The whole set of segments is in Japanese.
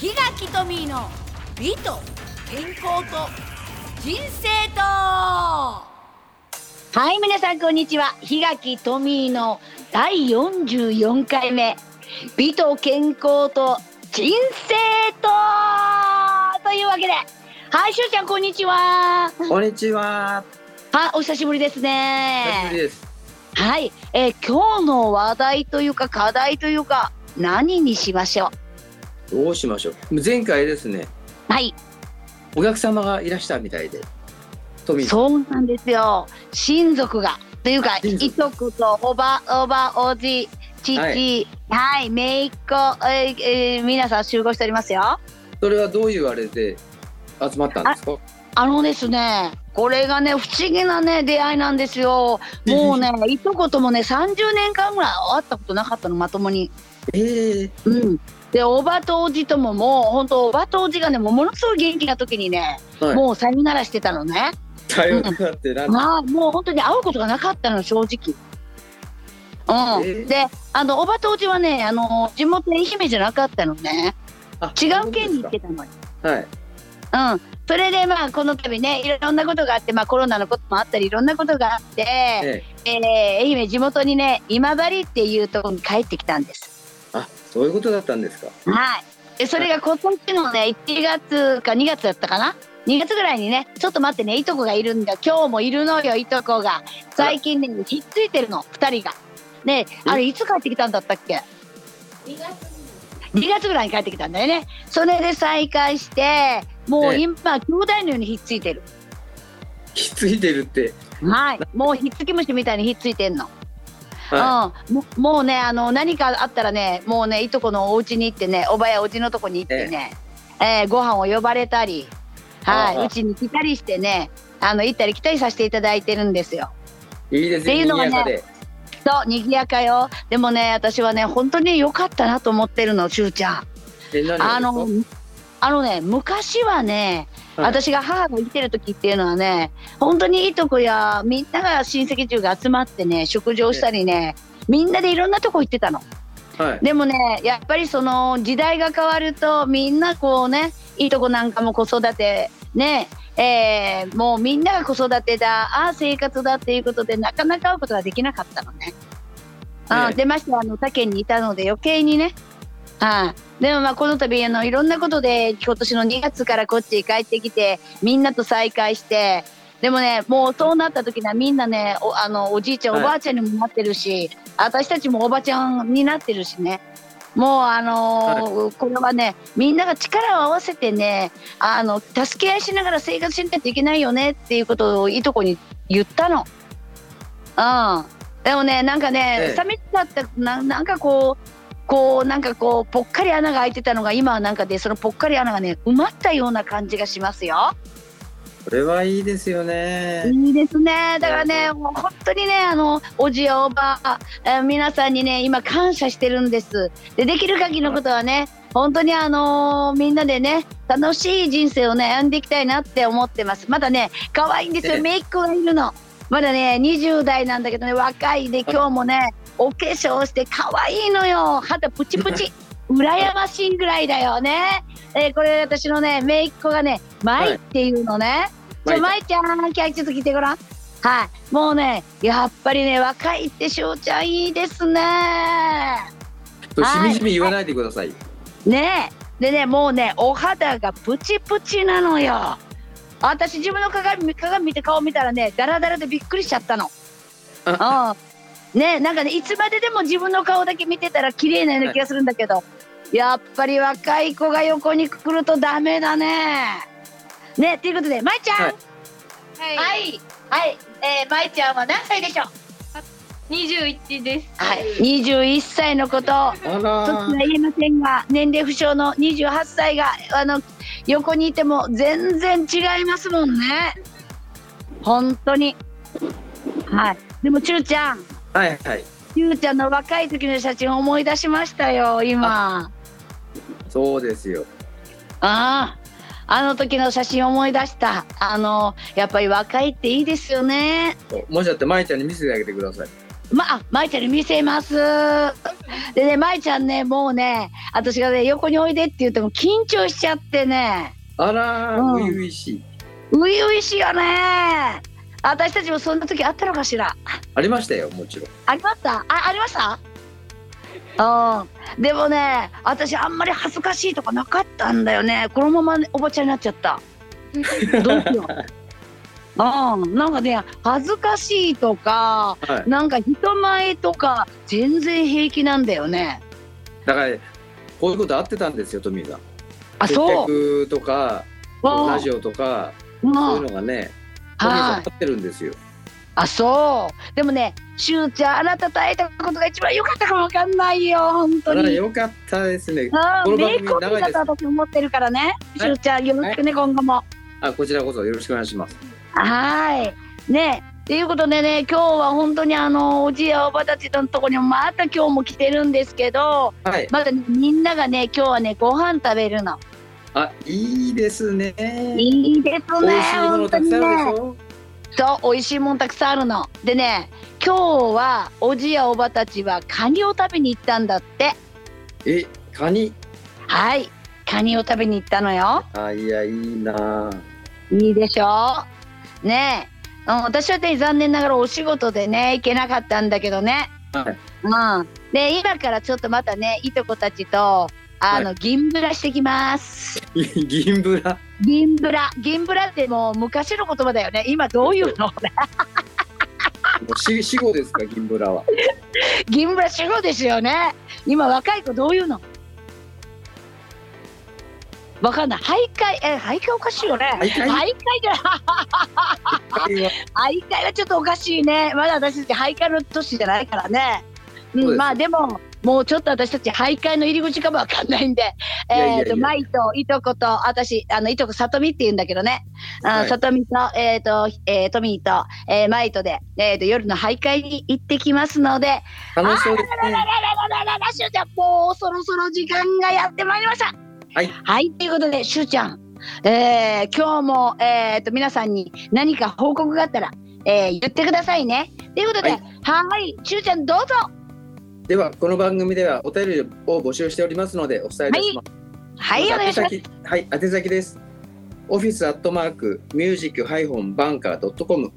檜垣トミーの美と健康と人生とはい皆さんこんにちは。檜垣トミーの第44回目。美と健康と人生とというわけで。はいしゅうちゃんこんにちは。こんにちは。はいお久しぶりですね。久しぶりです。はい、えー今日の話題というか課題というか何にしましょう？どうしましょう。前回ですね、はい。お客様がいらしたみたいで。そうなんですよ。親族が。というかいとことおばおばおじ父ははいい、姪っ子、えーえー皆さん集合しておりますよ。それはどういうあれで集まったんですか？あのですねこれがね不思議なね出会いなんですよ。もうねいとこともね30年間ぐらい会ったことなかったのまともに。ええうんでおばとおじとももう本当おばとおじがねものすごい元気な時にね、はい。もうさよならしてたのねさよならってなんだ？まあもう本当に会うことがなかったの正直。うん、えーであのおばとおじはねあの地元愛媛じゃなかったのねあ違う県に行ってたのよ。はい。うん、それでまあこの度ねいろんなことがあって、まあ、コロナのこともあったりいろんなことがあって、ええ。えー愛媛地元にね今治っていうところに帰ってきたんです。あ、そういうことだったんですか？はい、でそれが今年のね1月か2月だったかな？2月ぐらいにねちょっと待ってねいとこがいるんだ。今日もいるのよいとこが。最近ねひっついてるの2人が。ねあれいつ帰ってきたんだったっけ？2月ぐらいに帰ってきたんだよね。それで再会してもうええ。今兄弟のようにひっついてる。ひっついてるって。はい。もうひっつき虫みたいにひっついてんのはうん、ももうねあの何かあったらねもうねいとこのお家に行ってねおばやおじのとこに行ってね、えーご飯を呼ばれたりはいうちに来たりしてねあの行ったり来たりさせていただいてるんですよ。い。いいですね。っていうのがね。そう賑やかよでもね私はね本当に良かったなと思ってるのしゅうちゃん。あのあのね昔はね、はい私が母が生きてる時っていうのはね本当にいとこやみんなが親戚中が集まってね食事をしたりねみんなでいろんなとこ行ってたの。はい。でもねやっぱりその時代が変わるとみんなこうねいいとこなんかも子育てねえーもうみんなが子育てだああ生活だっていうことでなかなか会うことができなかったのね。あええでましてあの他県にいたので余計にね。はい、でもまあこの度あのいろんなことで今年の2月からこっちに帰ってきてみんなと再会してでもねもうそうなった時にはみんなねおあのおじいちゃん、はい。おばあちゃんにもなってるし私たちもおばちゃんになってるしね。もうあのーこれはねみんなが力を合わせてねあの助け合いしながら生活しないといけないよねっていうことをいとこに言ったの。うん、でもねなんかね、ええ。寂しかったななんかこうこうなんかこうぽっかり穴が開いてたのが今はなんかでそのぽっかり穴がね埋まったような感じがしますよ。これはいいですよね。いいですね。だからね、もう本当にね、あの、おじやおばあ、えー皆さんにね、今感謝してるんです。で、できる限りのことはね、本当にあのーみんなでね、楽しい人生をね、歩んでいきたいなって思ってます。まだね、可愛いんですよ。ええ姪っ子がいるの。まだね、20代なんだけどね、若いで、今日もね、お化粧して可愛いのよ。肌プチプチ。羨ましいぐらいだよね。えーこれ私のね、姪っ子がね、舞っていうのね。ちょ、舞舞ちゃん、キャちょっと聞いてごらん。はい。もうね、やっぱりね、若いってしょうちゃんいいですね。としみじみ言わないでください。ねえ。でね、もうね、お肌がプチプチなのよ。私自分の鏡鏡見て顔見たらね、ダラダラでびっくりしちゃったの。うん。ねなんかね、いつまででも自分の顔だけ見てたら綺麗なような気がするんだけど、やっぱり若い子が横に来るとダメだね。ね、ということで、まいちゃん。はいはい。はい。はい。えー、まいちゃんは何歳でしょう？二十一です。はい。21歳のこと。あ一つらは言えませんが年齢不詳の28歳があの横にいても全然違いますもんね本当にはいでもちゅうちゃんはいはい。ちゅうちゃんの若い時の写真を思い出しましたよ今そうですよ。あああの時の写真思い出したあのやっぱり若いっていいですよねもしだって舞ちゃんに見せてあげてください。まあ、まいちゃんに見せます。でね、まいちゃんね、もうね、私がね、横においでって言っても緊張しちゃってね、あらー、う々しい。ういういしいよね。私たちもそんな時あったのかしら。ありましたよ、もちろん。ありました？あ、ありました？うん。でもね、私あんまり恥ずかしいとかなかったんだよね。このままねおばちゃんになっちゃった。どうしよう。うん、なんかね恥ずかしいとかはい。なんか人前とか全然平気なんだよね。だから、こういうことあってたんですよ、トミーさん。あ、接そう。客とか、うんラジオとか、うんそういうのがね、トミーさんはい合ってるんですよ。あ、そう。でもね、しゅうちゃん、あなたと会えたことが一番良かったかもわかんないよ、本当に。よかったですね。あこの番組長いですだと私思ってるからね。しはいゅうちゃん、よろしくね、今後も。あ、こちらこそよろしくお願いします。はい。ね。ということでね、今日は本当にあの、おじやおばたちのとこにもまた今日も来てるんですけど、はい。まだね、みんながね、今日はね、ご飯食べるの。あ、いいですね。いいですね。美味しいものたくさんあるでしょ？そう、美味しいもんたくさんあるの。でね、今日はおじやおばたちはカニを食べに行ったんだって。え、カニ？はい、カニを食べに行ったのよ。あ、いや、いいな。いいでしょ？ねえ、うん、私はね残念ながらお仕事でね行けなかったんだけどね。はい。うん。で今からちょっとまたねいとこたちとあの、銀ブラしてきます。銀ブラ。銀ブラ銀ブラってもう昔の言葉だよね。今どういうの？もうし死後ですか、銀ブラは。銀ブラ主語ですよね。今若い子どういうの？わかんない。徘徊？え徘徊おかしいよね。徘徊？じゃ徘徊はちょっとおかしいね。まだ私たち徘徊の年じゃないからね。うん、まあでも、もうちょっと私たち徘徊の入り口かもわかんないんで、えっ、ー、と、舞と、いとこと、私、あの、いとこ、さとみって言うんだけどね、さとみと、えっ、ー、と、えー、とみと、えー、舞とで、えっ、ー、と、夜の徘徊に行ってきますので、楽しそうですね。あららららららしゅうちゃん、もうそろそろ時間がやってまいりました。はい。はい、ということで、しゅうちゃん、えー、今日も、えっ、ー、と、皆さんに何か報告があったら、えー、言ってくださいね。ということで、はい、はいしゅうちゃん、どうぞ。では、この番組ではお便りを募集しておりますので、お伝えいたします。はい、お願いします。はい、宛先です。オフィスアットマークミュージックハイフンバンカードットコム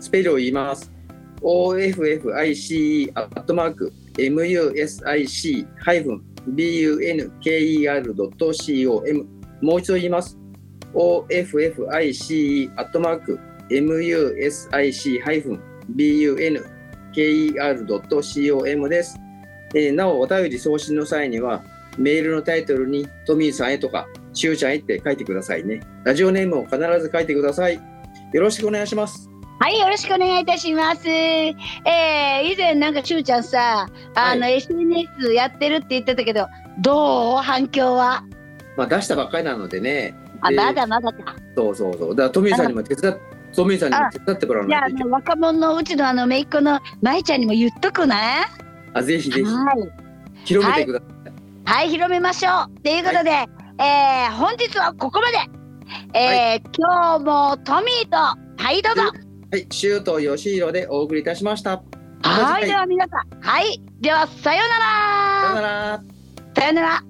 スペルを言います。OFFICE アットマーク MUSIC ハイフン BUNKER ドット COM もう一度言います。OFFICE アットマーク MUSIC ハイフン BUNKER ドット COM です。えーなお、お便り送信の際には、メールのタイトルにトミーさんへとか、しゅうちゃんへって書いてくださいね。ラジオネームを必ず書いてください。よろしくお願いします。はい、よろしくお願いいたします。えー、以前なんかしゅうちゃんさ、あの、SNS やってるって言ってたけど、どう？反響は？まあ、出したばっかりなのでね。あ、でまだまだか。そうそうそう。だからトミーさんにも手伝っトミーさんにも手伝ってもらわじゃあ、ないといけない。あの若者のうちのあの、めいっ子のまいちゃんにも言っとくね。あ、ぜひぜひはい。広めてください。はい、広めましょう。ということで、えー、本日はここまで。えー今日もトミーと、はい、どうぞ。はい、シュート吉弘でお送りいたしました。はい、はいでは皆さん、はい、ではさようなさよら。なら。さようなら。